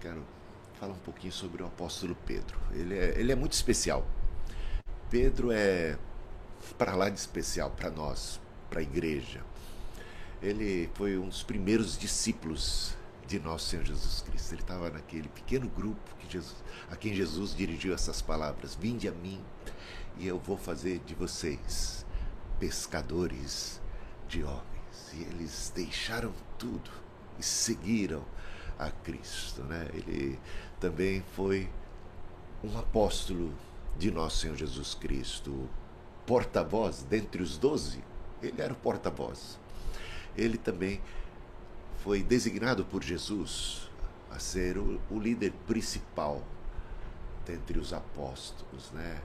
quero falar um pouquinho sobre o apóstolo Pedro. Ele é, ele é muito especial. Pedro é para lá de especial para nós, para a igreja. Ele foi um dos primeiros discípulos de nosso Senhor Jesus Cristo. Ele estava naquele pequeno grupo que Jesus, a quem Jesus dirigiu essas palavras: Vinde a mim e eu vou fazer de vocês pescadores de homens. E eles deixaram tudo e seguiram a Cristo. Né? Ele também foi um apóstolo de nosso Senhor Jesus Cristo, porta-voz dentre os doze. Ele era o porta-voz. Ele também foi designado por Jesus a ser o, o líder principal dentre os apóstolos, né?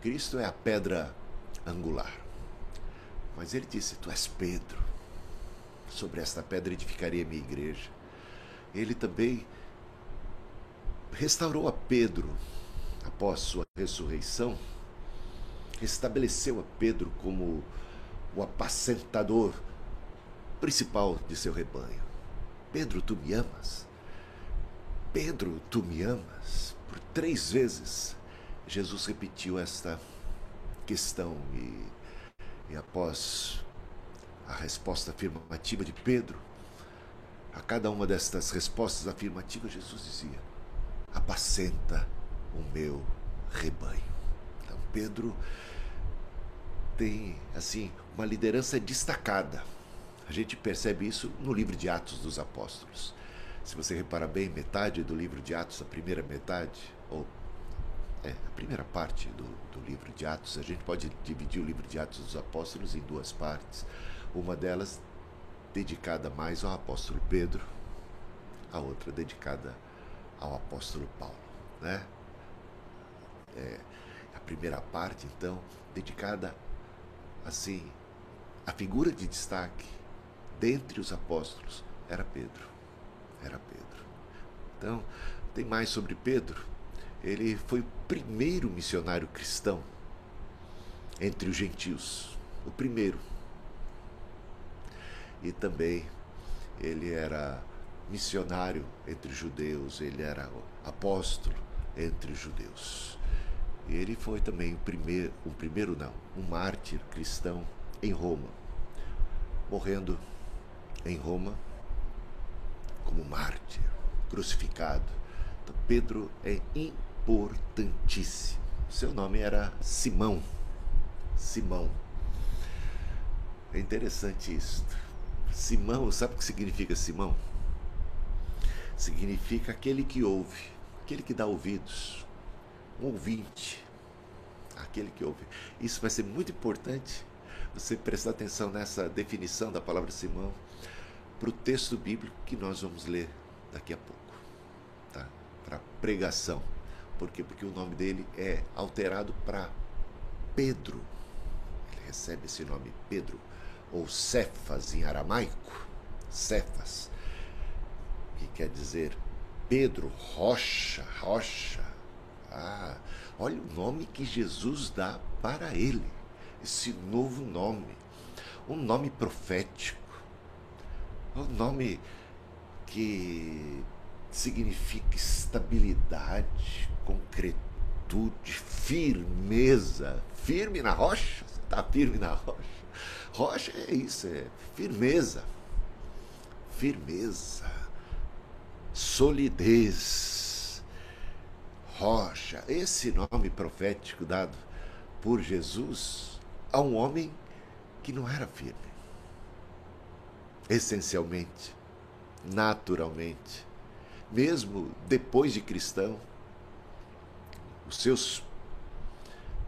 Cristo é a pedra angular. Mas ele disse: Tu és Pedro. Sobre esta pedra edificaria minha igreja. Ele também restaurou a Pedro após sua ressurreição, estabeleceu a Pedro como o apacentador principal de seu rebanho. Pedro, tu me amas? Pedro, tu me amas? Por três vezes Jesus repetiu esta questão e, e após a resposta afirmativa de Pedro, a cada uma destas respostas afirmativas, Jesus dizia: Apacenta o meu rebanho. Então, Pedro tem, assim, uma liderança destacada. A gente percebe isso no livro de Atos dos Apóstolos. Se você reparar bem, metade do livro de Atos, a primeira metade, ou é, a primeira parte do, do livro de Atos, a gente pode dividir o livro de Atos dos Apóstolos em duas partes. Uma delas dedicada mais ao apóstolo Pedro, a outra dedicada ao apóstolo Paulo, né? É, a primeira parte, então, dedicada assim, a figura de destaque dentre os apóstolos era Pedro. Era Pedro. Então, tem mais sobre Pedro. Ele foi o primeiro missionário cristão entre os gentios. O primeiro. E também ele era missionário entre judeus, ele era apóstolo entre judeus. Ele foi também o primeiro, o primeiro não, um mártir cristão em Roma, morrendo em Roma como mártir, crucificado. Então, Pedro é importantíssimo. Seu nome era Simão. Simão. É interessante isso. Simão, sabe o que significa Simão? Significa aquele que ouve, aquele que dá ouvidos um ouvinte, aquele que ouve. Isso vai ser muito importante você prestar atenção nessa definição da palavra Simão para o texto bíblico que nós vamos ler daqui a pouco, tá? Para pregação. Por quê? Porque o nome dele é alterado para Pedro. Ele recebe esse nome Pedro ou Cefas em aramaico, Cefas, que quer dizer Pedro, rocha, rocha, ah, olha o nome que Jesus dá para ele, esse novo nome, um nome profético, um nome que significa estabilidade, concretude, firmeza, firme na rocha, está firme na rocha. Rocha é isso, é firmeza, firmeza, solidez. Rocha, esse nome profético dado por Jesus a um homem que não era firme. Essencialmente, naturalmente, mesmo depois de cristão, os seus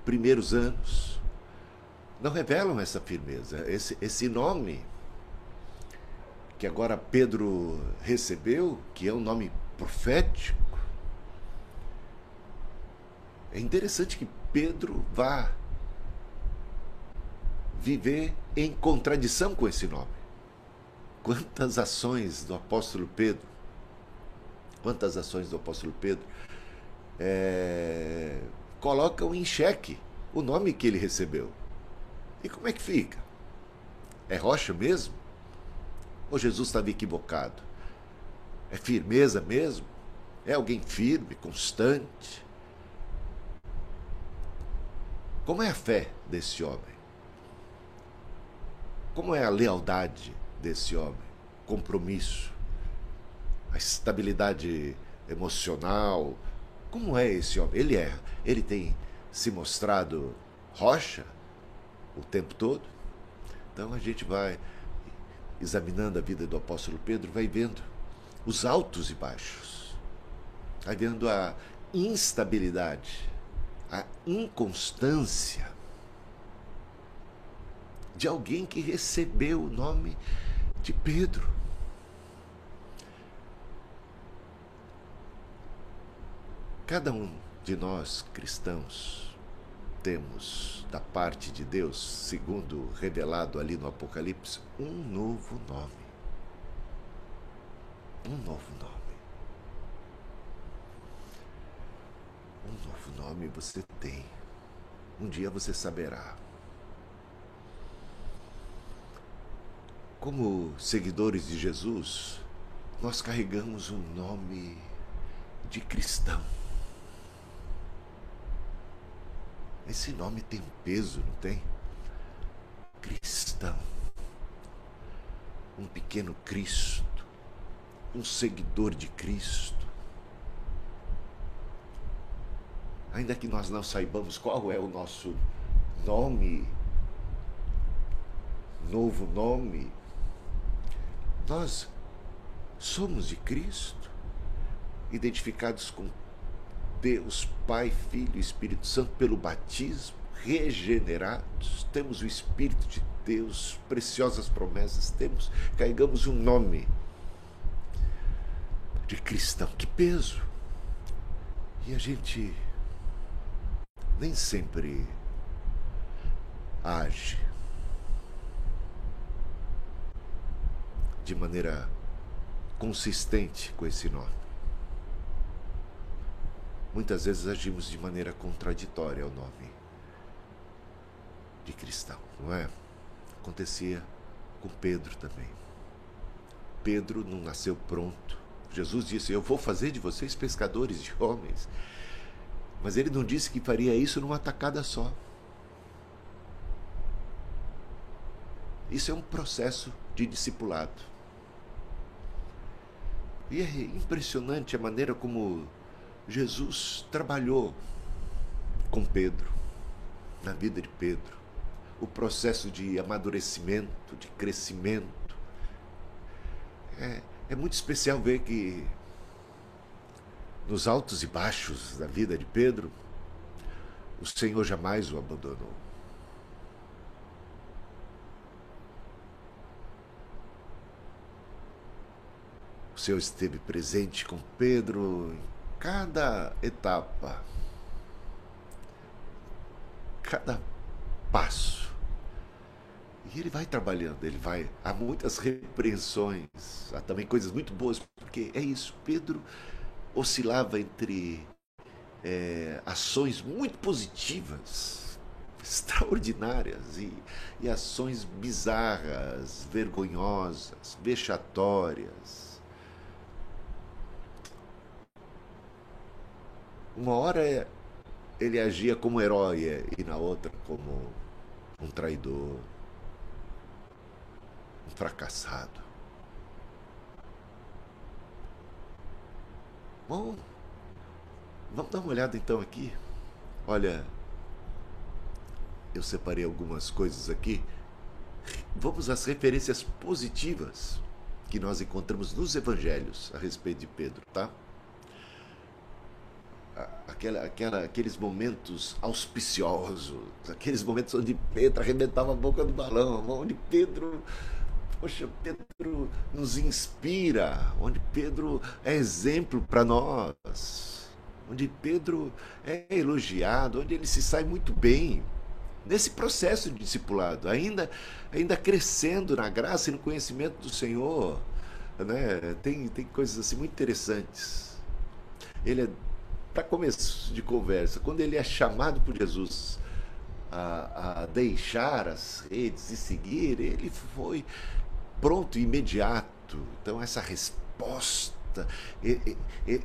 primeiros anos não revelam essa firmeza, esse, esse nome que agora Pedro recebeu, que é um nome profético, é interessante que Pedro vá viver em contradição com esse nome. Quantas ações do apóstolo Pedro, quantas ações do apóstolo Pedro é, colocam em xeque o nome que ele recebeu. E como é que fica? É rocha mesmo? Ou Jesus estava equivocado? É firmeza mesmo? É alguém firme, constante? Como é a fé desse homem? Como é a lealdade desse homem? Compromisso, a estabilidade emocional. Como é esse homem? Ele é, ele tem se mostrado rocha o tempo todo? Então a gente vai examinando a vida do apóstolo Pedro, vai vendo os altos e baixos, vai vendo a instabilidade, a inconstância de alguém que recebeu o nome de Pedro. Cada um de nós cristãos temos da parte de Deus, segundo revelado ali no Apocalipse, um novo nome. Um novo nome. Um novo nome você tem. Um dia você saberá. Como seguidores de Jesus, nós carregamos um nome de cristão. Esse nome tem um peso, não tem? Cristão. Um pequeno Cristo. Um seguidor de Cristo. Ainda que nós não saibamos qual é o nosso nome, novo nome, nós somos de Cristo, identificados com Deus, Pai, Filho e Espírito Santo pelo batismo, regenerados, temos o Espírito de Deus, preciosas promessas, temos, carregamos um nome de cristão. Que peso! E a gente nem sempre age de maneira consistente com esse nome. Muitas vezes agimos de maneira contraditória ao nome de cristão, não é? Acontecia com Pedro também. Pedro não nasceu pronto. Jesus disse: Eu vou fazer de vocês pescadores de homens. Mas ele não disse que faria isso numa tacada só. Isso é um processo de discipulado. E é impressionante a maneira como Jesus trabalhou com Pedro, na vida de Pedro, o processo de amadurecimento, de crescimento. É, é muito especial ver que nos altos e baixos da vida de Pedro, o Senhor jamais o abandonou. O Senhor esteve presente com Pedro em cada etapa, cada passo. E ele vai trabalhando, ele vai. Há muitas repreensões, há também coisas muito boas, porque é isso. Pedro oscilava entre é, ações muito positivas, extraordinárias, e, e ações bizarras, vergonhosas, vexatórias Uma hora ele agia como herói e na outra como um traidor, um fracassado. Bom, vamos dar uma olhada então aqui. Olha, eu separei algumas coisas aqui. Vamos às referências positivas que nós encontramos nos evangelhos a respeito de Pedro, tá? Aquela, aquela, aqueles momentos auspiciosos, aqueles momentos onde Pedro arrebentava a boca do balão, onde Pedro, poxa, Pedro nos inspira, onde Pedro é exemplo para nós, onde Pedro é elogiado, onde ele se sai muito bem nesse processo de discipulado, ainda, ainda crescendo na graça e no conhecimento do Senhor. Né? Tem, tem coisas assim muito interessantes. Ele é para começo de conversa, quando ele é chamado por Jesus a, a, deixar as redes e seguir, ele foi pronto, imediato. Então, essa resposta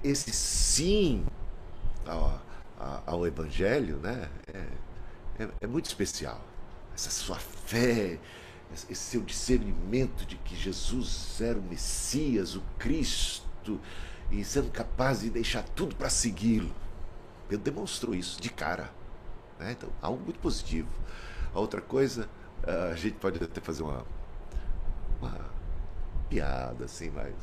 esse sim ao, ao Evangelho, né? É, é, é muito especial. Essa sua fé, esse seu discernimento de que Jesus era o Messias, o Cristo, e sendo capaz de deixar tudo para segui-lo. Pedro demonstrou isso de cara. Né? Então, algo muito positivo. A outra coisa, a gente pode até fazer uma, uma piada, assim, mas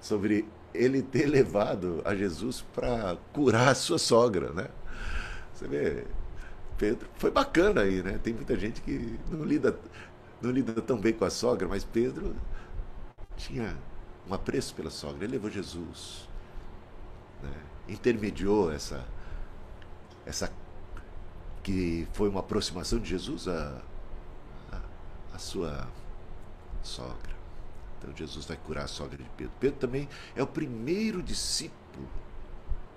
sobre ele ter levado a Jesus para curar a sua sogra, né? Você vê, Pedro foi bacana aí, né? Tem muita gente que não lida, não lida tão bem com a sogra, mas Pedro tinha um apreço pela sogra. Ele levou Jesus, né? intermediou essa, essa que foi uma aproximação de Jesus à, à sua sogra. Então Jesus vai curar a sogra de Pedro. Pedro também é o primeiro discípulo,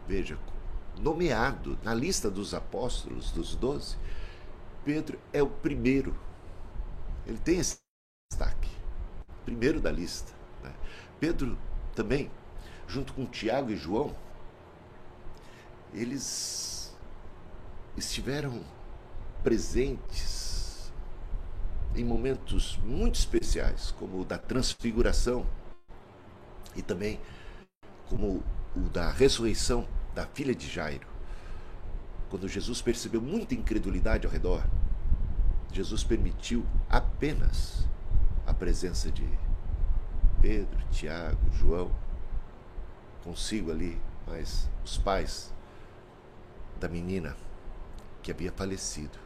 veja, nomeado na lista dos apóstolos, dos doze. Pedro é o primeiro. Ele tem esse destaque. Primeiro da lista. Né? Pedro também, junto com Tiago e João, eles estiveram presentes em momentos muito especiais, como o da transfiguração e também como o da ressurreição da filha de Jairo. Quando Jesus percebeu muita incredulidade ao redor, Jesus permitiu apenas a presença de Pedro, Tiago, João, consigo ali, mas os pais da menina que havia falecido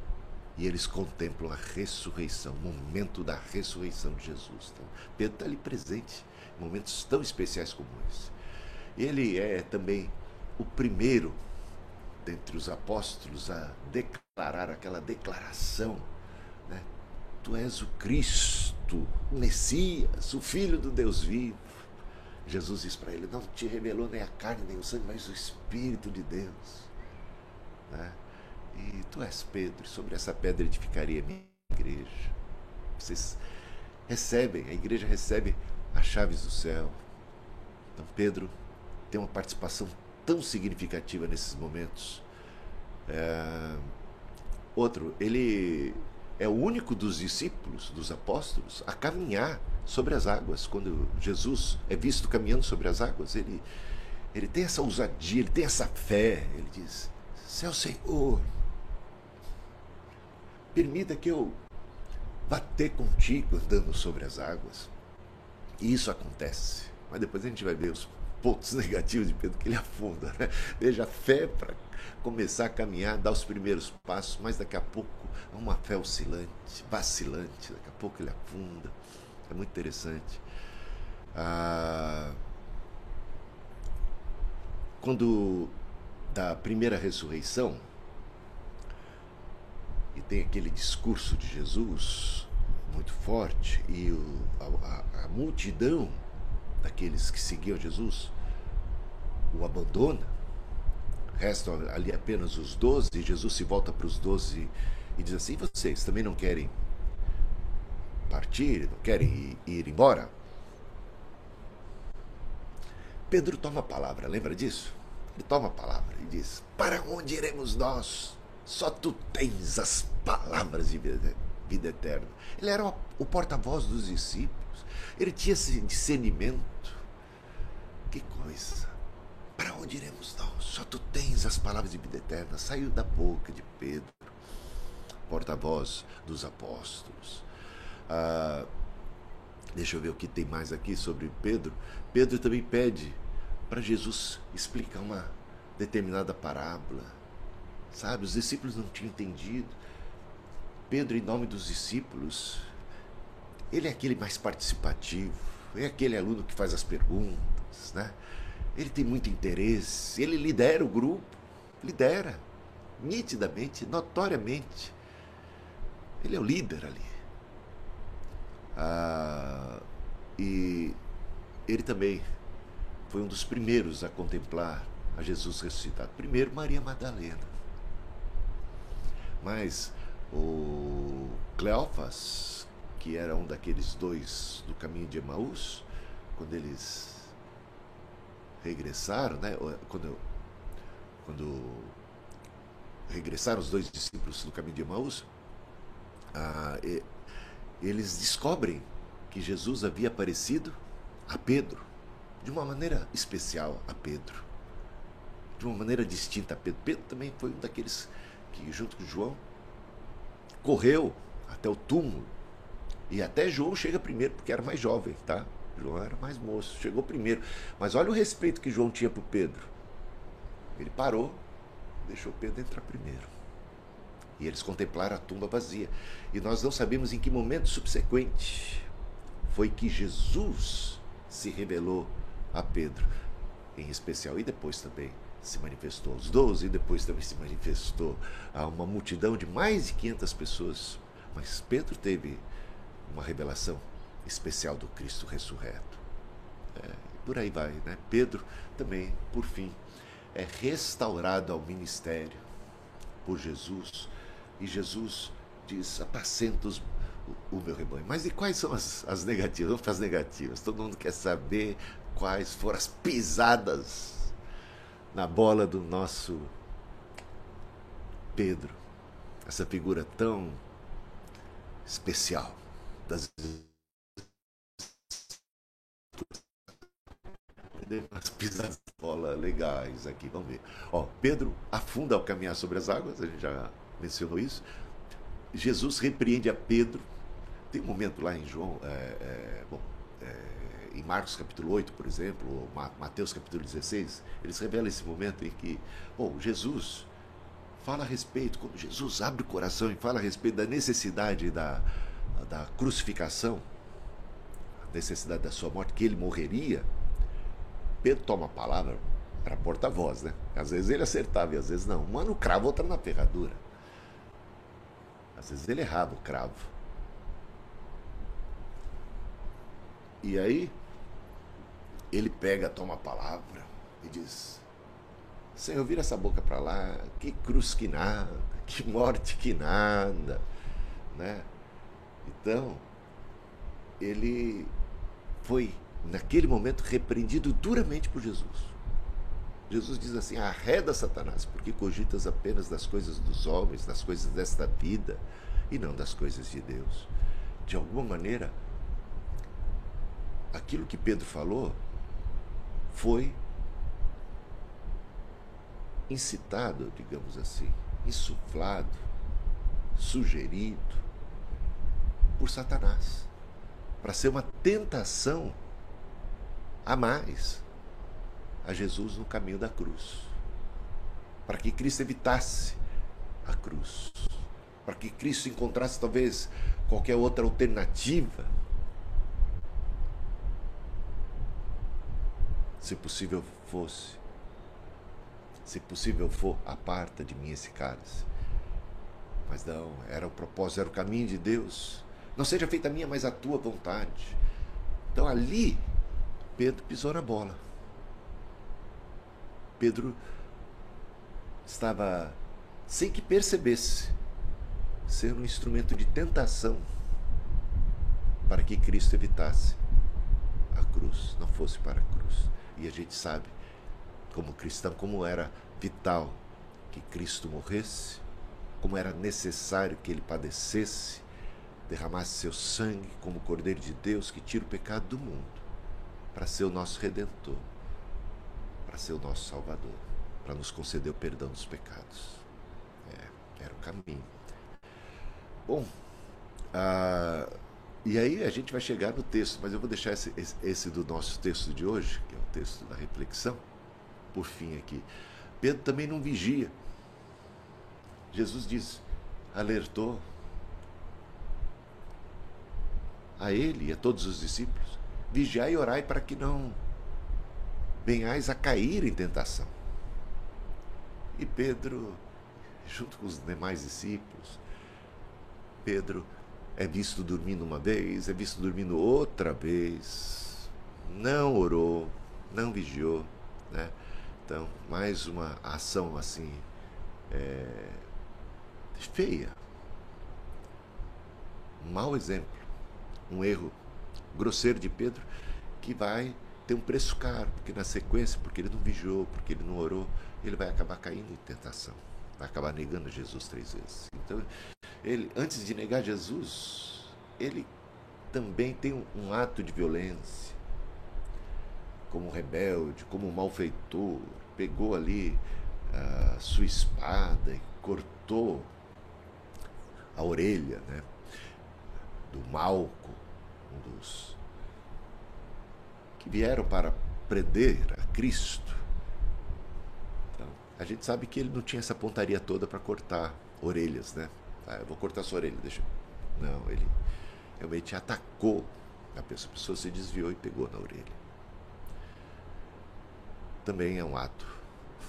e eles contemplam a ressurreição, o momento da ressurreição de Jesus. Então, Pedro está ali presente em momentos tão especiais como esse. Ele é também o primeiro dentre os apóstolos a declarar aquela declaração: né? Tu és o Cristo, o Messias, o Filho do Deus vivo. Jesus diz para ele: Não te revelou nem a carne nem o sangue, mas o Espírito de Deus. Né? E tu és Pedro, sobre essa pedra edificaria a minha igreja. Vocês recebem, a igreja recebe as chaves do céu. Então Pedro tem uma participação tão significativa nesses momentos. É... Outro, ele é o único dos discípulos, dos apóstolos, a caminhar sobre as águas. Quando Jesus é visto caminhando sobre as águas, ele, ele tem essa ousadia, ele tem essa fé. Ele diz: Seu Senhor, Permita que eu vá ter contigo andando sobre as águas. E isso acontece. Mas depois a gente vai ver os pontos negativos de Pedro, que ele afunda. Né? Veja, a fé para começar a caminhar, dar os primeiros passos, mas daqui a pouco é uma fé oscilante, vacilante, daqui a pouco ele afunda. É muito interessante. Ah, quando da primeira ressurreição, e tem aquele discurso de Jesus muito forte e a, a, multidão daqueles que seguiam Jesus o abandona. Restam ali apenas os doze Jesus se volta para os doze e diz assim: vocês também não querem partir, não querem ir, embora? Pedro toma a palavra, lembra disso? Ele toma a palavra e diz: Para onde iremos nós? Só tu tens as palavras de vida, vida eterna. Ele era o porta-voz dos discípulos. Ele tinha esse discernimento. Que coisa! Para onde iremos nós? Só tu tens as palavras de vida eterna. Saiu da boca de Pedro, porta-voz dos apóstolos. Ah, deixa eu ver o que tem mais aqui sobre Pedro. Pedro também pede para Jesus explicar uma determinada parábola Sabe, os discípulos não tinham entendido. Pedro, em nome dos discípulos, ele é aquele mais participativo, é aquele aluno que faz as perguntas, né? Ele tem muito interesse, ele lidera o grupo, lidera, nitidamente, notoriamente. Ele é o líder ali. Ah, e ele também foi um dos primeiros a contemplar a Jesus ressuscitado. Primeiro, Maria Madalena. Mas o Cleofas, que era um daqueles dois do caminho de Emaús, quando eles regressaram, né? Quando, quando regressaram os dois discípulos do caminho de Emaús, ah, eles descobrem que Jesus havia aparecido a Pedro, de uma maneira especial a Pedro, de uma maneira distinta a Pedro. Pedro também foi um daqueles que, junto com João, correu até o túmulo. E até João chega primeiro, porque era mais jovem, tá? João era mais moço, chegou primeiro. Mas olha o respeito que João tinha por Pedro. Ele parou, deixou Pedro entrar primeiro. E eles contemplaram a tumba vazia. E nós não sabemos em que momento subsequente foi que Jesus se revelou a Pedro, em especial, e depois também se manifestou aos doze, e depois também se manifestou a uma multidão de mais de 500 pessoas. Mas Pedro teve uma revelação especial do Cristo ressurreto. É, por aí vai, né? Pedro também, por fim, é restaurado ao ministério por Jesus. E Jesus diz: apacenta os, o, o, meu rebanho. Mas e quais são as, as negativas? Vamos para as negativas. Todo mundo quer saber quais foram as pisadas na bola do nosso Pedro. Essa figura tão especial das umas pisadas de bola legais aqui, vamos ver. Ó, Pedro afunda ao caminhar sobre as águas, a gente já mencionou isso. Jesus repreende a Pedro. Tem um momento lá em João, é, é, bom, é, em Marcos capítulo 8, por exemplo, ou Mateus capítulo 16, eles revelam esse momento em que, bom, Jesus fala a respeito, quando Jesus abre o coração e fala a respeito da necessidade da, da crucificação, a necessidade da sua morte, que ele morreria, Pedro toma a palavra para porta-voz, né? Às vezes ele acertava e às vezes não. Uma no cravo, outra na ferradura. Às vezes ele errava o cravo. E aí ele pega, toma a palavra e diz: Senhor, vira essa boca para lá, que cruz que nada, que morte que nada, né? Então, ele foi naquele momento, repreendido duramente por Jesus. Jesus diz assim: arreda Satanás, porque cogitas apenas das coisas dos homens, das coisas desta vida, e não das coisas de Deus. De alguma maneira, aquilo que Pedro falou foi incitado, digamos assim, insuflado, sugerido por Satanás, para ser uma tentação a mais a Jesus no caminho da cruz. Para que Cristo evitasse a cruz. Para que Cristo encontrasse talvez qualquer outra alternativa. Se possível fosse. Se possível for, aparta de mim esse cálice. Mas não, era o propósito, era o caminho de Deus. Não seja feita a minha, mas a tua vontade. Então ali Pedro pisou na bola. Pedro estava, sem que percebesse, sendo um instrumento de tentação para que Cristo evitasse a cruz, não fosse para a cruz. E a gente sabe, como cristão, como era vital que Cristo morresse, como era necessário que ele padecesse, derramasse seu sangue como Cordeiro de Deus que tira o pecado do mundo para ser o nosso redentor, para ser o nosso salvador, para nos conceder o perdão dos pecados. É, era o caminho. Bom, ah, e aí a gente vai chegar no texto, mas eu vou deixar esse, esse, esse do nosso texto de hoje, que é o texto da reflexão, por fim aqui. Pedro também não vigia. Jesus diz, alertou a ele e a todos os discípulos vigiai e orai para que não venhais a cair em tentação. E Pedro, junto com os demais discípulos, Pedro é visto dormindo uma vez, é visto dormindo outra vez, não orou, não vigiou, né? Então, mais uma ação assim é, feia, um mau exemplo, um erro grosseiro de Pedro, que vai tem um preço caro, porque na sequência, porque ele não vigiou, porque ele não orou, ele vai acabar caindo em tentação. Vai acabar negando Jesus três vezes. Então, ele, antes de negar Jesus, ele também tem um, um ato de violência, como rebelde, como malfeitor, pegou ali a sua espada e cortou a orelha né, do Malco, um dos que vieram para prender a Cristo. Então, a gente sabe que ele não tinha essa pontaria toda para cortar orelhas, né? Ah, eu vou cortar sua orelha, deixa. Não, ele realmente atacou a pessoa. A pessoa se desviou e pegou na orelha. Também é um ato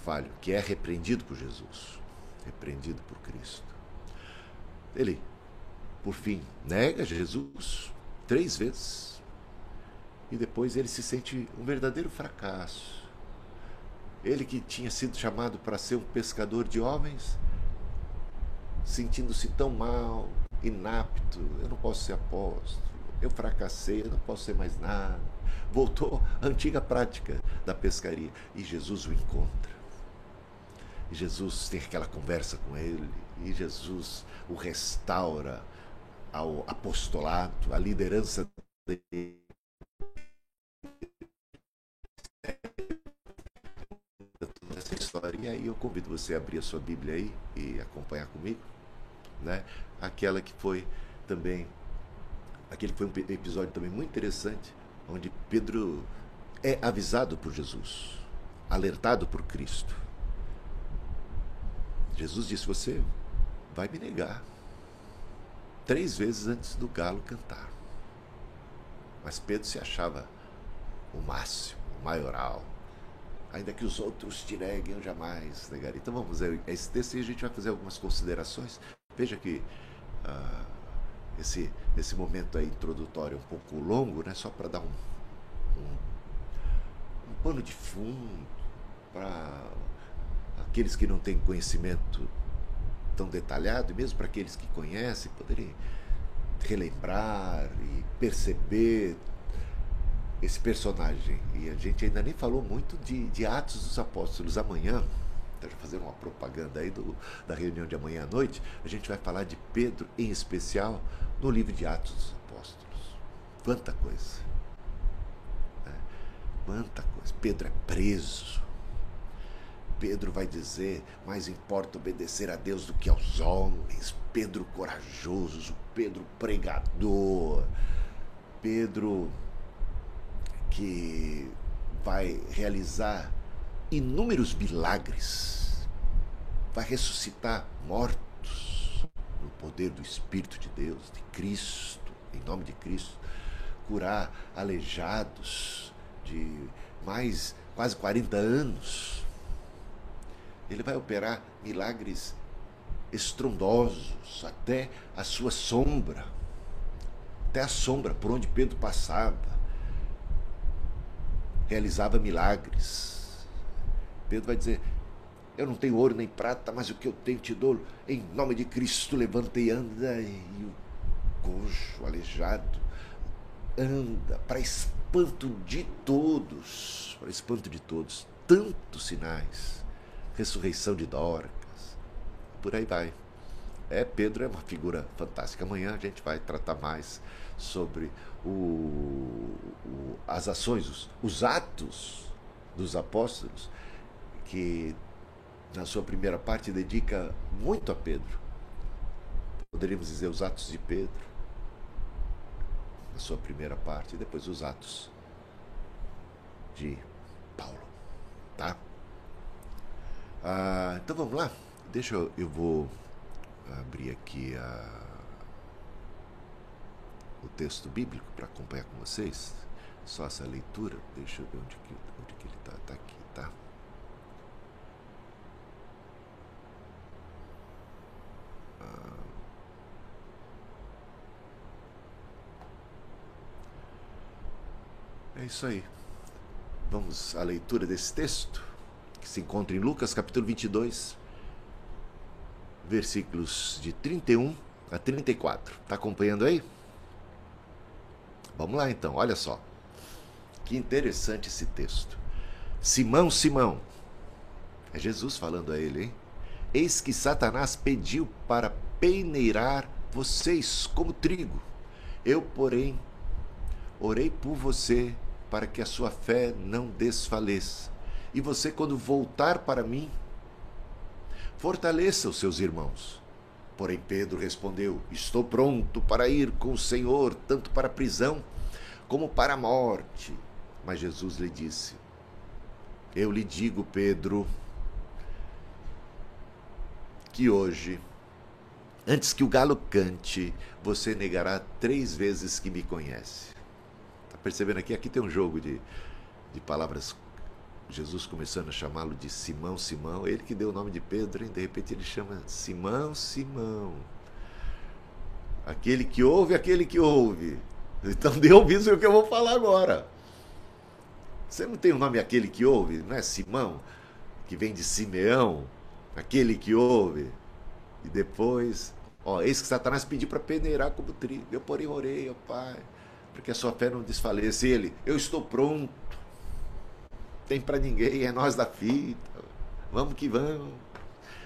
falho, que é repreendido por Jesus, repreendido por Cristo. Ele, por fim, nega Jesus três vezes e depois ele se sente um verdadeiro fracasso. Ele que tinha sido chamado para ser um pescador de homens, sentindo-se tão mal, inapto, eu não posso ser apóstolo, eu fracassei, eu não posso ser mais nada. Voltou à antiga prática da pescaria e Jesus o encontra. E Jesus tem aquela conversa com ele, e Jesus o restaura ao apostolado, à liderança dele. Essa história. E aí eu convido você a abrir a sua Bíblia aí e acompanhar comigo, né? Aquela que foi também, aquele foi um episódio também muito interessante, onde Pedro é avisado por Jesus, alertado por Cristo Jesus disse: Você vai me negar três vezes antes do galo cantar. Mas Pedro se achava o máximo, o maioral. Ainda que os outros te neguem, eu jamais negarei. Então vamos ver esse texto e a gente vai fazer algumas considerações. Veja que uh, esse, esse momento aí introdutório é um pouco longo, né? só para dar um, um, um pano de fundo, para aqueles que não têm conhecimento tão detalhado, e mesmo para aqueles que conhecem, poderem relembrar e perceber esse personagem. E a gente ainda nem falou muito de, de Atos dos Apóstolos. Amanhã, então já fazer uma propaganda aí do, da reunião de amanhã à noite, a gente vai falar de Pedro em especial no livro de Atos dos Apóstolos. Quanta coisa! Né? Quanta coisa! Pedro é preso Pedro vai dizer: mais importa obedecer a Deus do que aos homens. Pedro corajoso, Pedro pregador, Pedro que vai realizar inúmeros milagres, vai ressuscitar mortos no poder do Espírito de Deus, de Cristo, em nome de Cristo, curar aleijados de mais quase 40 anos. Ele vai operar milagres estrondosos, até a sua sombra, até a sombra por onde Pedro passava, realizava milagres. Pedro vai dizer: Eu não tenho ouro nem prata, mas o que eu tenho te dou, em nome de Cristo, levanta e anda. E o coxo, aleijado, anda para espanto de todos, para espanto de todos, tantos sinais ressurreição de Dorcas, por aí vai. É, Pedro é uma figura fantástica. Amanhã a gente vai tratar mais sobre o, o, as ações, os, os atos dos apóstolos, que na sua primeira parte dedica muito a Pedro. Poderíamos dizer os atos de Pedro, na sua primeira parte, e depois os atos de Paulo. Tá? Ah, então vamos lá? Deixa eu, eu vou abrir aqui a, o texto bíblico para acompanhar com vocês. Só essa leitura. Deixa eu ver onde que, onde que ele está. Está aqui, tá? Ah. É isso aí. Vamos à leitura desse texto que se encontra em Lucas capítulo 22, versículos de 31 a 34. Está acompanhando aí? Vamos lá então, olha só. Que interessante esse texto. Simão, Simão. É Jesus falando a ele, hein? Eis que Satanás pediu para peneirar vocês como trigo. Eu, porém, orei por você para que a sua fé não desfaleça. E você, quando voltar para mim, fortaleça os seus irmãos. Porém, Pedro respondeu: Estou pronto para ir com o Senhor, tanto para a prisão como para a morte. Mas Jesus lhe disse: Eu lhe digo, Pedro, que hoje, antes que o galo cante, você negará três vezes que me conhece. Está percebendo aqui? Aqui tem um jogo de, de palavras. Jesus começando a chamá-lo de Simão, Simão, ele que deu o nome de Pedro, de repente ele chama Simão, Simão. Aquele que ouve, aquele que ouve. Então dê ouvido o que eu vou falar agora. Você não tem o nome aquele que ouve, não é Simão, que vem de Simeão, aquele que ouve. E depois, ó, eis que Satanás pediu para peneirar como trigo. Eu, porém, orei, ó Pai, porque a sua fé não desfaleça. Ele, eu estou pronto. Tem para ninguém, é nós da fita. Vamos que vamos.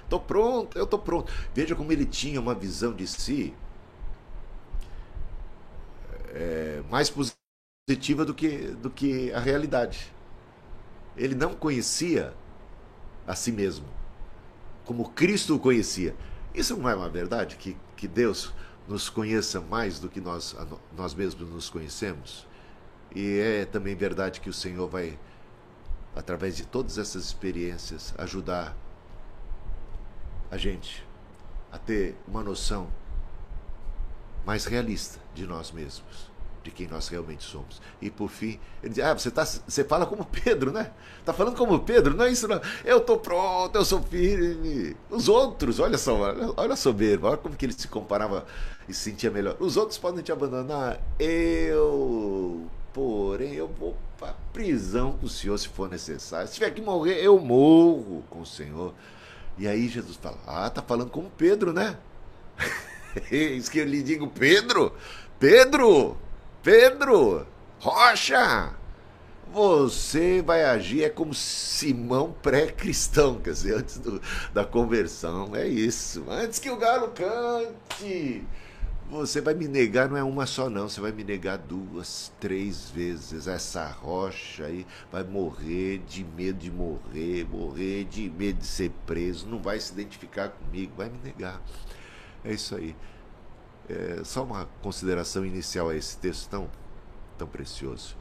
Estou pronto, eu estou pronto. Veja como ele tinha uma visão de si é, mais positiva do que, do que a realidade. Ele não conhecia a si mesmo como Cristo o conhecia. Isso não é uma verdade? Que, que Deus nos conheça mais do que nós, nós mesmos nos conhecemos? E é também verdade que o Senhor vai, através de todas essas experiências, ajudar a gente a ter uma noção mais realista de nós mesmos de quem nós realmente somos. E por fim, ele diz: Ah, você, tá, você fala como Pedro, né? Está falando como Pedro, não é isso, não. Eu estou pronto, eu sou firme. Os outros, olha só, olha a soberba, olha como que ele se comparava e se sentia melhor. Os outros podem te abandonar, eu, porém, eu vou para prisão com o Senhor se for necessário. Se tiver que morrer, eu morro com o Senhor. E aí Jesus fala: Ah, tá falando como Pedro, né? Isso que eu lhe digo, Pedro, Pedro, Pedro, Rocha, você vai agir é como Simão pré-cristão, quer dizer, antes do, da conversão, é isso. Antes que o galo cante, você vai me negar, não é uma só não, você vai me negar duas, três vezes. Essa rocha aí vai morrer de medo de morrer, morrer de medo de ser preso, não vai se identificar comigo, vai me negar. É isso aí. É, só uma consideração inicial a esse texto tão, tão precioso.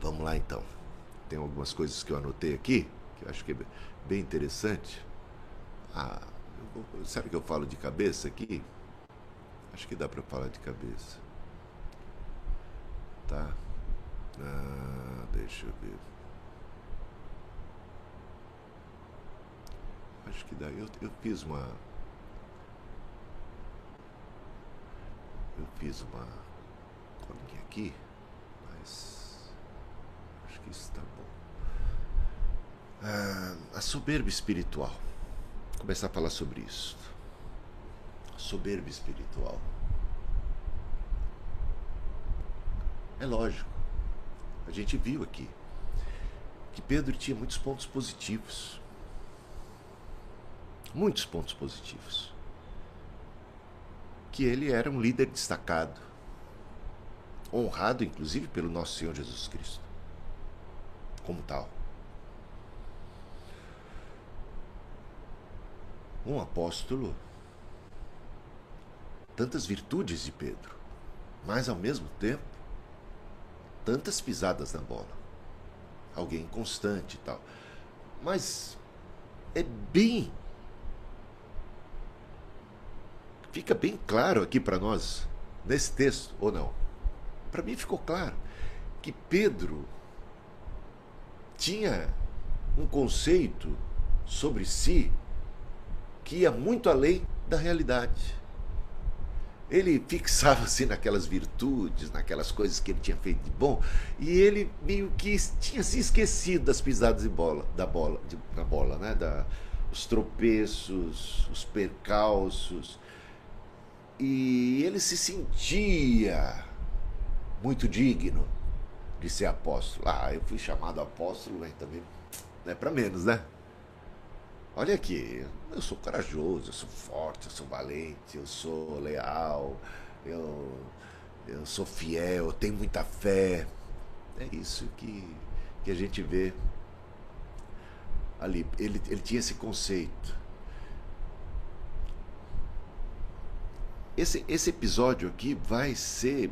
Vamos lá então. Tem algumas coisas que eu anotei aqui, que eu acho que é bem interessante. Ah, eu, que eu falo de cabeça aqui? Acho que dá para falar de cabeça. Tá? Ah, deixa eu ver. Acho que dá. Eu, eu fiz uma Eu fiz uma colinha aqui, mas acho que isso está bom. Ah, a soberba espiritual. Vou começar a falar sobre isso. Soberba espiritual. É lógico. A gente viu aqui que Pedro tinha muitos pontos positivos. Muitos pontos positivos que ele era um líder destacado, honrado inclusive pelo nosso Senhor Jesus Cristo, como tal. Um apóstolo, tantas virtudes de Pedro, mas ao mesmo tempo, tantas pisadas na bola. Alguém constante e tal. Mas é bem Fica bem claro aqui para nós, nesse texto, ou não? Para mim ficou claro que Pedro tinha um conceito sobre si que ia muito além da realidade. Ele fixava-se naquelas virtudes, naquelas coisas que ele tinha feito de bom, e ele meio que tinha se esquecido das pisadas de bola, da bola, de, da bola, né? Da, os tropeços, os percalços, e ele se sentia muito digno, de ser apóstolo. Ah, eu fui chamado apóstolo, mas também não é para menos, né? Olha aqui, eu sou corajoso, eu sou forte, eu sou valente, eu sou leal, eu, eu sou fiel, eu tenho muita fé. É isso que, que a gente vê ali. Ele, ele tinha esse conceito. Esse, esse episódio aqui vai ser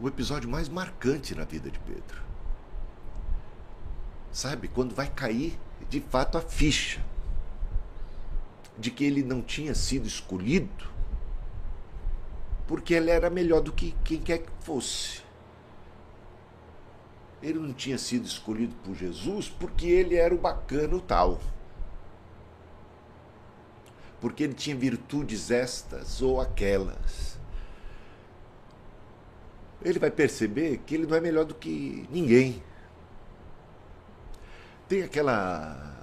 o episódio mais marcante na vida de Pedro. Sabe, quando vai cair de fato a ficha de que ele não tinha sido escolhido porque ele era melhor do que quem quer que fosse. Ele não tinha sido escolhido por Jesus porque ele era o bacano tal. Porque ele tinha virtudes estas ou aquelas. Ele vai perceber que ele não é melhor do que ninguém. Tem aquela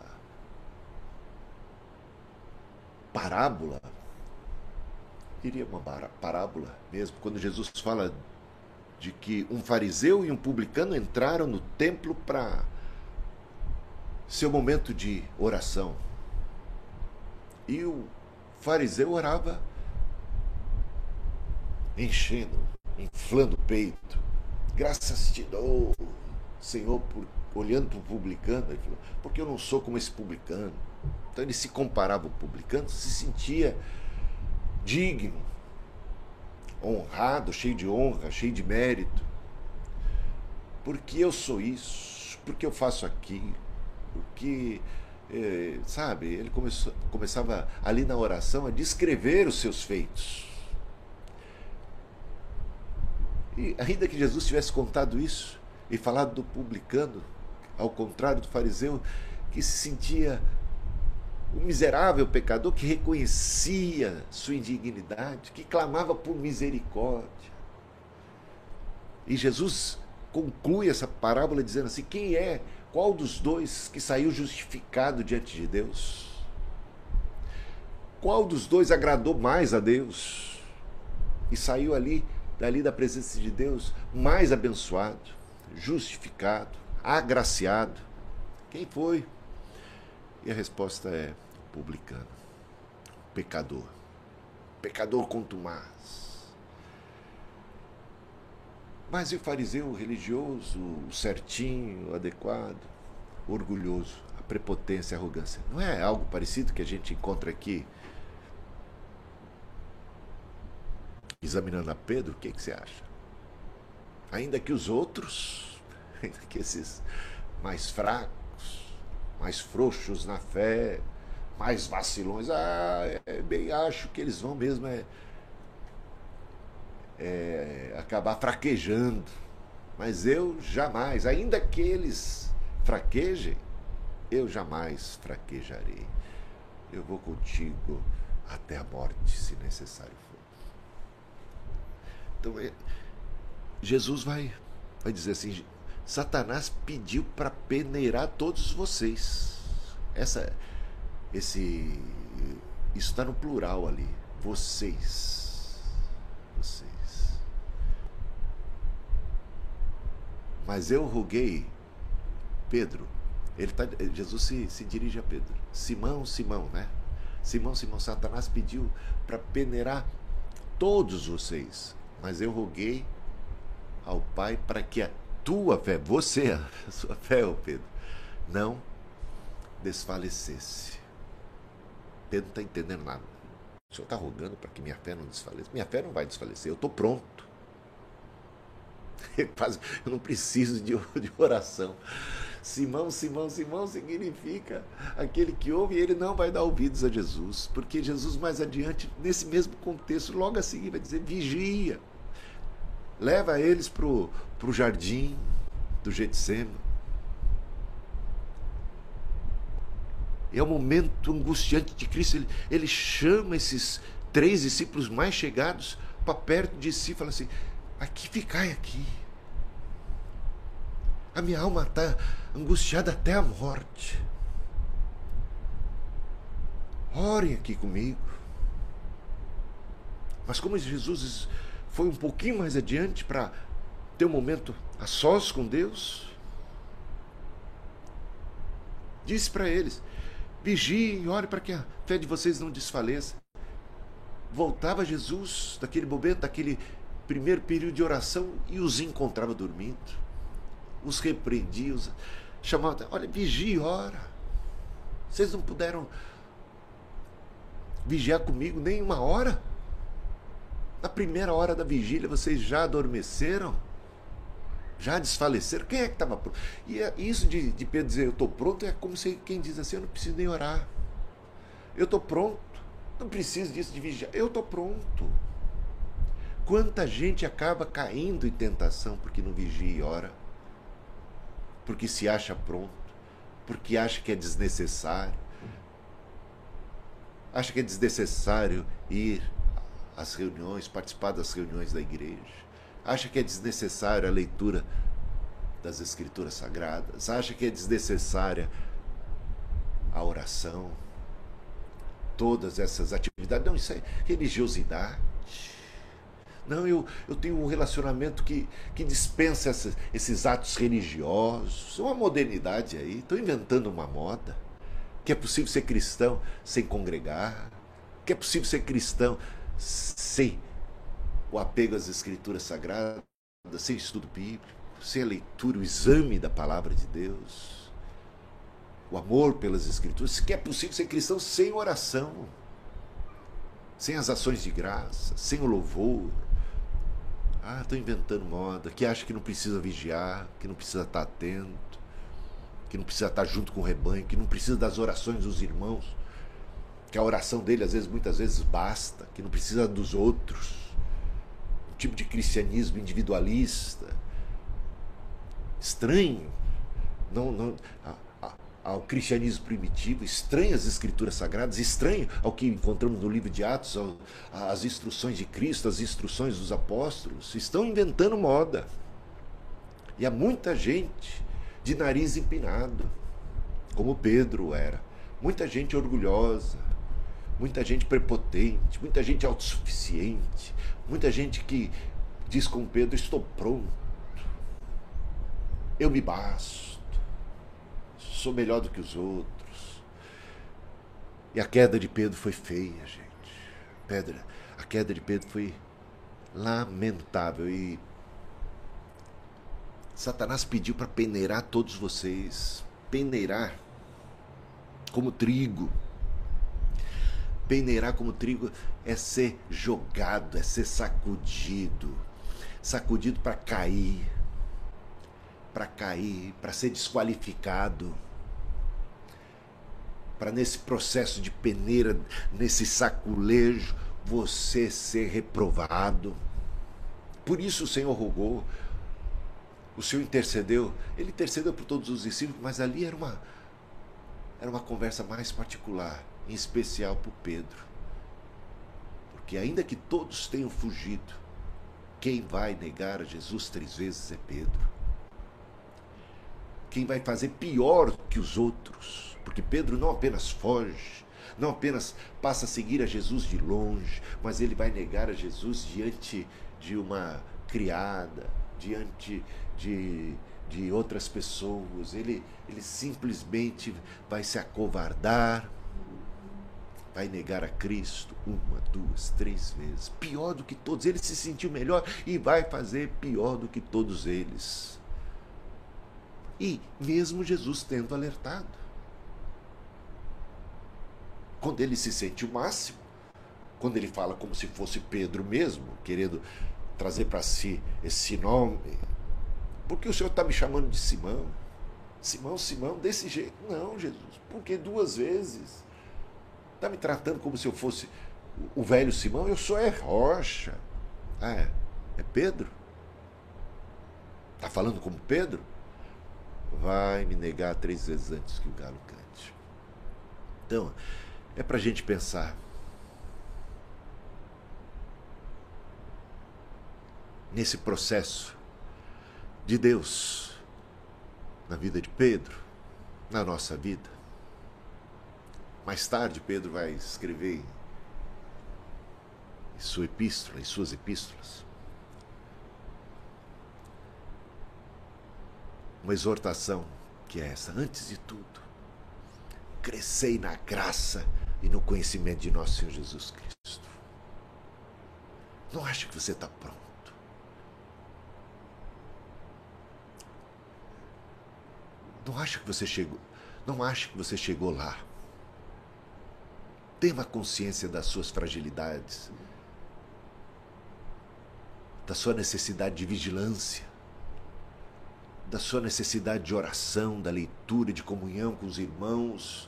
parábola, diria uma parábola mesmo, quando Jesus fala de que um fariseu e um publicano entraram no templo para seu momento de oração. E o fariseu orava enchendo, inflando o peito. Graças te dou, Senhor, por olhando para o publicano, ele falou, porque eu não sou como esse publicano. Então ele se comparava ao publicano, se sentia digno, honrado, cheio de honra, cheio de mérito. Porque eu sou isso, porque eu faço aquilo, porque, eh, sabe, ele começou, começava ali na oração a descrever os seus feitos. E ainda que Jesus tivesse contado isso e falado do publicano, ao contrário do fariseu que se sentia um miserável pecador que reconhecia sua indignidade, que clamava por misericórdia. E Jesus conclui essa parábola dizendo assim: quem é, qual dos dois que saiu justificado diante de Deus? Qual dos dois agradou mais a Deus e saiu ali, dali da presença de Deus, mais abençoado, justificado? agraciado. Quem foi? E a resposta é publicano, pecador, pecador contumaz. Mas e o fariseu o religioso, o certinho, o adequado, orgulhoso, a prepotência, a arrogância? Não é algo parecido que a gente encontra aqui? Examinando a Pedro, o que, que você acha? Ainda que os outros que esses mais fracos, mais frouxos na fé, mais vacilões, ah, é, bem acho que eles vão mesmo é, é, acabar fraquejando. Mas eu jamais, ainda que eles fraquejem, eu jamais fraquejarei. Eu vou contigo até a morte, se necessário for. Então, é, Jesus vai, vai dizer assim: Satanás pediu para peneirar todos vocês. Essa, esse, isso está no plural ali. Vocês, vocês. Mas eu roguei, Pedro. Ele tá, Jesus se, se dirige a Pedro. Simão, Simão, né? Simão, Simão, Satanás pediu para peneirar todos vocês. Mas eu roguei ao Pai para que a tua fé, você, a sua fé, oh Pedro, não desfalecesse. Pedro não está entendendo nada. O senhor está rogando para que minha fé não desfaleça? Minha fé não vai desfalecer, eu estou pronto. Eu não preciso de, de oração. Simão, Simão, Simão significa aquele que ouve e ele não vai dar ouvidos a Jesus, porque Jesus mais adiante, nesse mesmo contexto, logo a seguir vai dizer: vigia, leva eles para o jardim do Getsemane. É o momento angustiante de Cristo. Ele, ele chama esses três discípulos mais chegados para perto de si e fala assim: aqui ficai aqui. A minha alma está angustiada até a morte. Orem aqui comigo. Mas como Jesus foi um pouquinho mais adiante para ter um momento a sós com Deus. Disse para eles: vigiem, ore para que a fé de vocês não desfaleça. Voltava Jesus daquele momento, daquele primeiro período de oração e os encontrava dormindo. Os repreendia, os chamava, olha, vigie, ora. Vocês não puderam vigiar comigo nem uma hora? Na primeira hora da vigília vocês já adormeceram? Já desfaleceram? Quem é que estava pronto? E é isso de, de Pedro dizer eu estou pronto é como se quem diz assim: eu não preciso nem orar. Eu estou pronto. Não preciso disso de vigiar. Eu estou pronto. Quanta gente acaba caindo em tentação porque não vigia e ora, porque se acha pronto, porque acha que é desnecessário, acha que é desnecessário ir às reuniões, participar das reuniões da igreja, acha que é desnecessária a leitura das escrituras sagradas, acha que é desnecessária a oração, todas essas atividades. Não, isso é religiosidade. Não, eu, eu tenho um relacionamento que, que dispensa esses, atos religiosos. É uma modernidade aí. Estou inventando uma moda. Que é possível ser cristão sem congregar. Que é possível ser cristão sem o apego às escrituras sagradas, sem estudo bíblico, sem a leitura, o exame da palavra de Deus. O amor pelas escrituras. Que é possível ser cristão sem oração. Sem as ações de graça, sem o louvor, ah, estou inventando moda, que acha que não precisa vigiar, que não precisa estar atento, que não precisa estar junto com o rebanho, que não precisa das orações dos irmãos, que a oração dele às vezes, muitas vezes basta, que não precisa dos outros. Um tipo de cristianismo individualista, estranho. Não, não, ao cristianismo primitivo, estranho às escrituras sagradas, estranho ao que encontramos no livro de Atos, as instruções de Cristo, as instruções dos apóstolos, estão inventando moda. E há muita gente de nariz empinado, como Pedro era, muita gente orgulhosa, muita gente prepotente, muita gente autossuficiente, muita gente que diz com Pedro: Estou pronto, eu me basto sou melhor do que os outros. E a queda de Pedro foi feia, gente. Pedra, a queda de Pedro foi lamentável e Satanás pediu para peneirar todos vocês, peneirar como trigo. Peneirar como trigo é ser jogado, é ser sacudido, sacudido para cair, para cair, para ser desqualificado. Para nesse processo de peneira, nesse saculejo, você ser reprovado. Por isso o Senhor rogou, o Senhor intercedeu, ele intercedeu por todos os discípulos, mas ali era uma era uma conversa mais particular, em especial para Pedro. Porque ainda que todos tenham fugido, quem vai negar a Jesus três vezes é Pedro. Quem vai fazer pior que os outros porque Pedro não apenas foge, não apenas passa a seguir a Jesus de longe, mas ele vai negar a Jesus diante de uma criada, diante de, de outras pessoas. Ele, ele simplesmente vai se acovardar, vai negar a Cristo uma, duas, três vezes. Pior do que todos. Ele se sentiu melhor e vai fazer pior do que todos eles. E mesmo Jesus tendo alertado quando ele se sente o máximo, quando ele fala como se fosse Pedro mesmo, querendo trazer para si esse nome. Porque o Senhor está me chamando de Simão? Simão, Simão, desse jeito. Não, Jesus. Porque duas vezes. Está me tratando como se eu fosse o velho Simão? Eu sou é rocha. Ah, é? É Pedro? Está falando como Pedro? Vai me negar três vezes antes que o galo cante. Então, é para a gente pensar. Nesse processo de Deus na vida de Pedro, na nossa vida. Mais tarde, Pedro vai escrever em sua epístola, em suas epístolas, uma exortação que é essa: antes de tudo, crescei na graça e no conhecimento de nosso Senhor Jesus Cristo. Não acha que você está pronto. Não acha que você chegou, não acha que você chegou lá. Uma consciência das suas fragilidades, da sua necessidade de vigilância, da sua necessidade de oração, da leitura, de comunhão com os irmãos,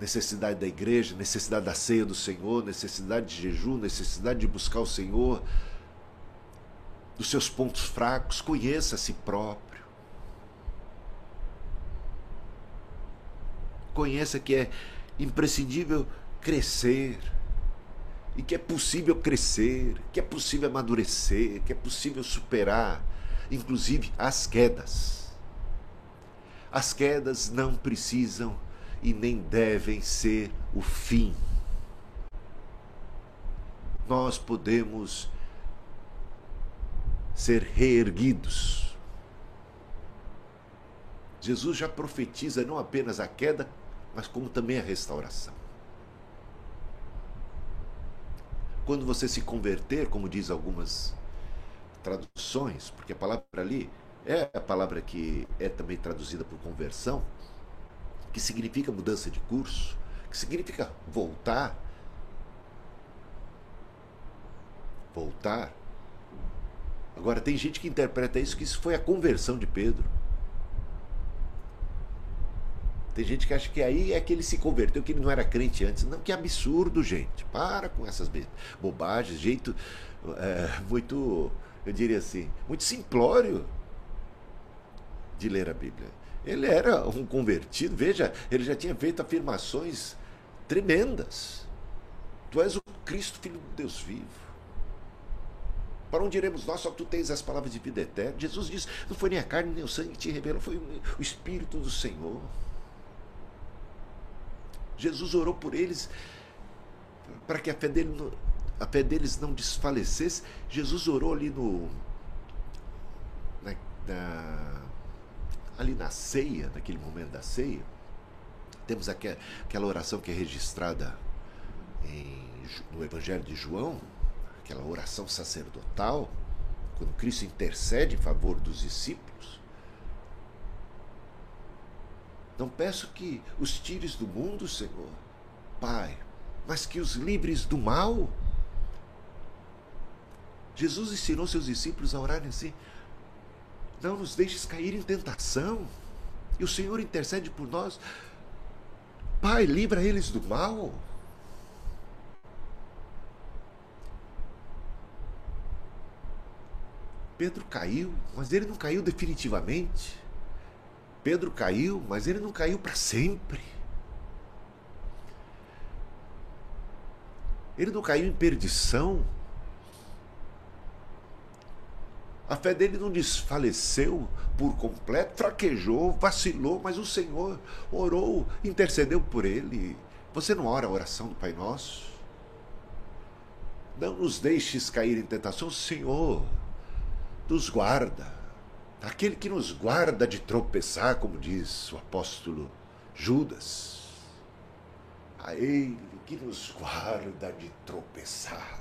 necessidade da igreja, necessidade da ceia do Senhor, necessidade de jejum, necessidade de buscar o Senhor, dos seus pontos fracos, conheça a si próprio. Conheça que é imprescindível crescer e que é possível crescer, que é possível amadurecer, que é possível superar, inclusive as quedas. As quedas não precisam e nem devem ser o fim. Nós podemos ser reerguidos. Jesus já profetiza não apenas a queda, mas como também a restauração. Quando você se converter, como diz algumas traduções, porque a palavra ali é a palavra que é também traduzida por conversão, que significa mudança de curso, que significa voltar. Voltar. Agora, tem gente que interpreta isso que isso foi a conversão de Pedro. Tem gente que acha que aí é que ele se converteu, que ele não era crente antes. Não, que absurdo, gente. Para com essas bobagens, jeito é, muito, eu diria assim, muito simplório de ler a Bíblia. Ele era um convertido, veja, ele já tinha feito afirmações tremendas. Tu és o Cristo, Filho de Deus vivo. Para onde iremos nós? Só tu tens as palavras de vida eterna. Jesus disse: não foi nem a carne nem o sangue que te revelou, foi o Espírito do Senhor. Jesus orou por eles para que a fé, dele, a fé deles não desfalecesse. Jesus orou ali no. Na, na, ali na ceia, naquele momento da ceia. Temos aquela, aquela oração que é registrada em, no Evangelho de João, aquela oração sacerdotal, quando Cristo intercede em favor dos discípulos. Não peço que os tires do mundo, Senhor, Pai, mas que os livres do mal. Jesus ensinou seus discípulos a orarem assim: não nos deixes cair em tentação. E o Senhor intercede por nós. Pai, livra eles do mal. Pedro caiu, mas ele não caiu definitivamente. Pedro caiu, mas ele não caiu para sempre. Ele não caiu em perdição. A fé dele não desfaleceu por completo, fraquejou, vacilou, mas o Senhor orou, intercedeu por ele. Você não ora a oração do Pai Nosso? Não nos deixes cair em tentação, Senhor, nos guarda aquele que nos guarda de tropeçar, como diz o apóstolo Judas. A ele que nos guarda de tropeçar.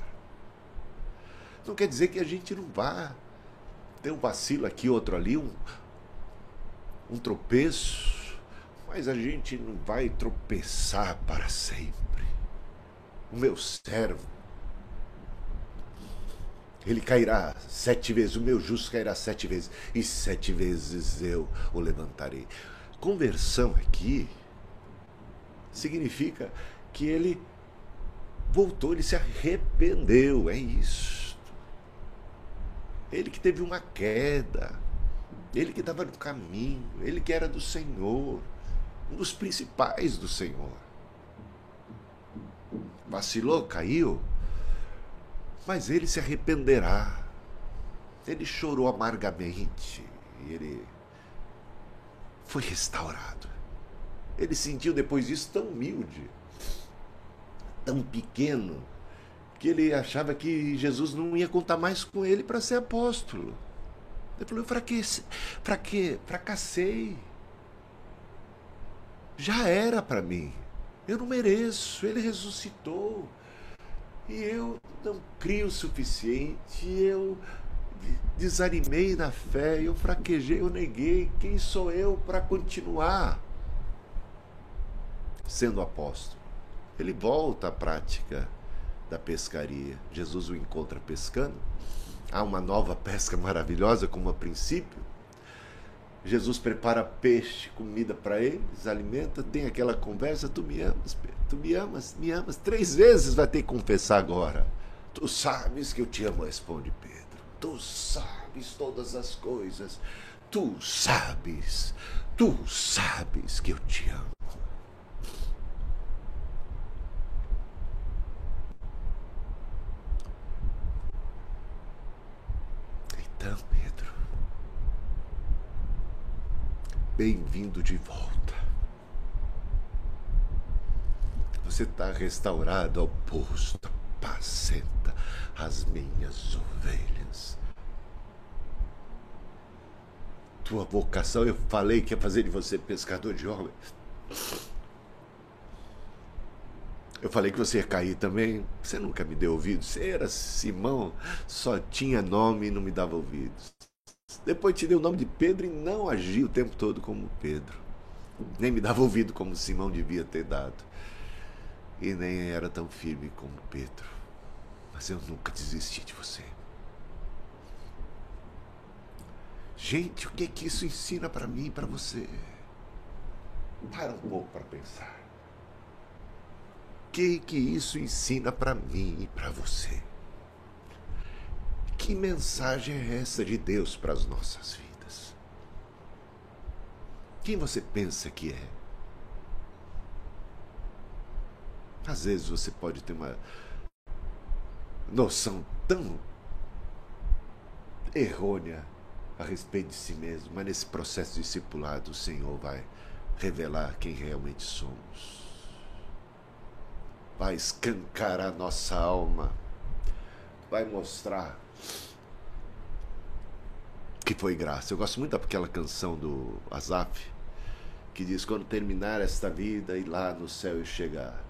Não quer dizer que a gente não vá ter um vacilo aqui, outro ali, um, um tropeço, mas a gente não vai tropeçar para sempre. O meu servo ele cairá sete vezes, o meu justo cairá sete vezes, e sete vezes eu o levantarei. Conversão aqui significa que ele voltou, ele se arrependeu, é isso. Ele que teve uma queda, ele que estava no caminho, ele que era do Senhor, um dos principais do Senhor. Vacilou, caiu, mas ele se arrependerá. Ele chorou amargamente e ele foi restaurado. Ele sentiu depois disso tão humilde, tão pequeno, que ele achava que Jesus não ia contar mais com ele para ser apóstolo. Ele falou: fraquece, fraque, fracassei. Já era para mim. Eu não mereço. Ele ressuscitou. E eu não crio o suficiente. Eu desanimei na fé. Eu fraquejei, eu neguei. Quem sou eu para continuar sendo apóstolo? Ele volta à prática da pescaria. Jesus o encontra pescando. Há uma nova pesca maravilhosa, como a princípio. Jesus prepara peixe, comida para eles, alimenta, tem aquela conversa: Tu me amas, tu me amas, me amas. Três vezes vai ter que confessar agora. Tu sabes que eu te amo, responde Pedro. Tu sabes todas as coisas. Tu sabes, tu sabes que eu te amo. Então, Pedro, bem-vindo de volta. Você está restaurado ao posto, apacenta as minhas ovelhas. Tua vocação, eu falei que ia fazer de você pescador de homens. Eu falei que você ia cair também. Você nunca me deu ouvidos. Você era Simão, só tinha nome e não me dava ouvidos. Depois te deu o nome de Pedro e não agia o tempo todo como Pedro. Nem me dava ouvido como Simão devia ter dado. E nem era tão firme como Pedro. Mas eu nunca desisti de você. Gente, o que é que isso ensina para mim e para você? Para um pouco para pensar que que isso ensina para mim e para você? Que mensagem é essa de Deus para as nossas vidas? Quem você pensa que é? Às vezes você pode ter uma noção tão errônea a respeito de si mesmo, mas nesse processo discipulado o Senhor vai revelar quem realmente somos vai escancarar nossa alma, vai mostrar que foi graça. Eu gosto muito daquela canção do Azaf, que diz: Quando terminar esta vida e lá no céu eu chegar,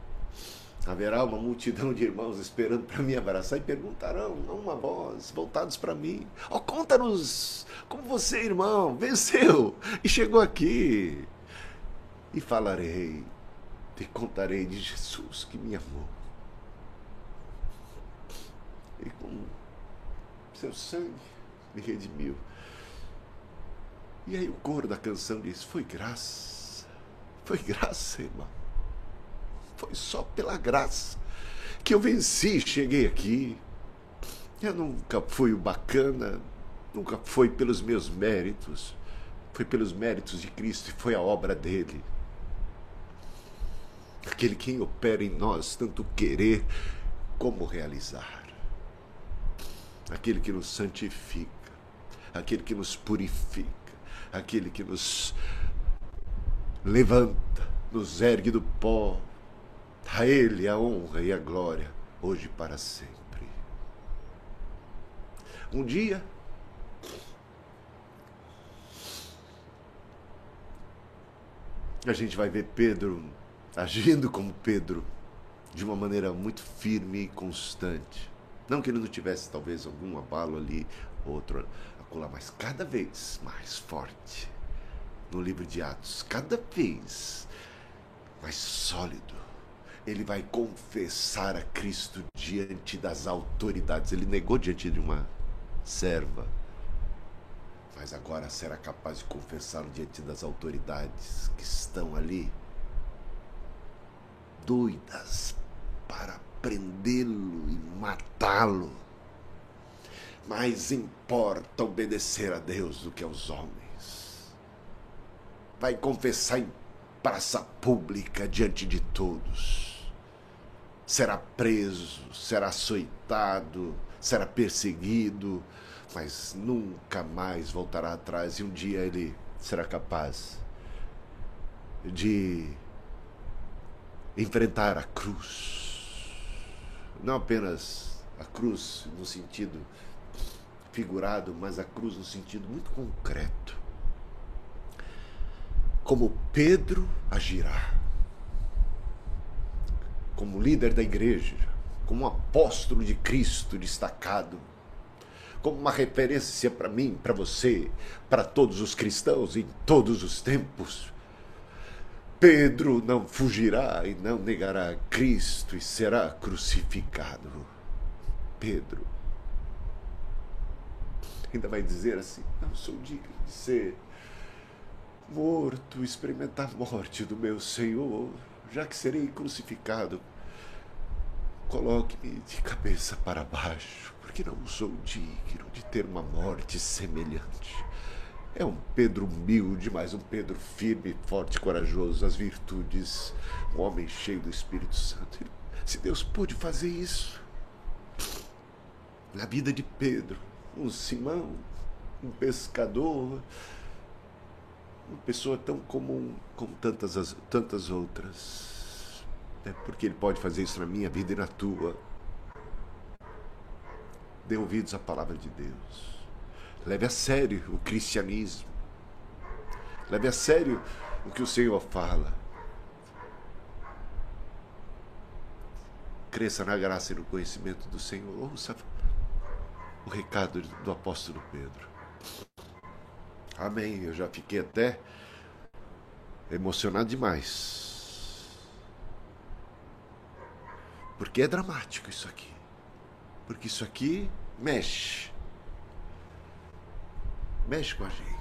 haverá uma multidão de irmãos esperando para me abraçar e perguntarão, a uma voz, voltados para mim: Oh, conta-nos como você, irmão, venceu e chegou aqui. E falarei te contarei de Jesus que me amou. E com seu sangue me redimiu. E aí o coro da canção diz: Foi graça, foi graça, irmão. Foi só pela graça que eu venci, cheguei aqui. Eu nunca fui o bacana, nunca foi pelos meus méritos, foi pelos méritos de Cristo e foi a obra dele aquele quem opera em nós tanto querer como realizar, aquele que nos santifica, aquele que nos purifica, aquele que nos levanta, nos ergue do pó. A Ele a honra e a glória, hoje e para sempre. Um dia, a gente vai ver Pedro agindo como Pedro, de uma maneira muito firme e constante. Não que ele não tivesse talvez algum abalo ali, outro acolá, mas cada vez mais forte. No livro de Atos, cada vez mais sólido. Ele vai confessar a Cristo diante das autoridades. Ele negou diante de uma serva, mas agora será capaz de confessá-lo diante das autoridades que estão ali doidas para prendê-lo e matá-lo. Mais importa obedecer a Deus do que aos homens. Vai confessar em praça pública diante de todos. Será preso, será açoitado, será perseguido, mas nunca mais voltará atrás e um dia ele será capaz de enfrentar a cruz. Não apenas a cruz no sentido figurado, mas a cruz no sentido muito concreto. Como Pedro agirá, como líder da igreja, como apóstolo de Cristo destacado, como uma referência para mim, para você, para todos os cristãos em todos os tempos. Pedro não fugirá e não negará Cristo e será crucificado. Pedro ainda vai dizer assim: Não sou digno de ser morto, experimentar a morte do meu Senhor, já que serei crucificado. Coloque-me de cabeça para baixo, porque não sou digno de ter uma morte semelhante. É um Pedro humilde, mas um Pedro firme, forte, corajoso, as virtudes, um homem cheio do Espírito Santo. Se Deus pôde fazer isso na vida de Pedro, um Simão, um pescador, uma pessoa tão comum como tantas, tantas outras. É porque ele pode fazer isso na minha vida e na tua. Dê ouvidos à palavra de Deus. Leve a sério o cristianismo. Leve a sério o que o Senhor fala. Cresça na graça e no conhecimento do Senhor. Ouça o recado do apóstolo Pedro. Amém. Eu já fiquei até emocionado demais. Porque é dramático isso aqui. Porque isso aqui mexe. Mexe com a gente.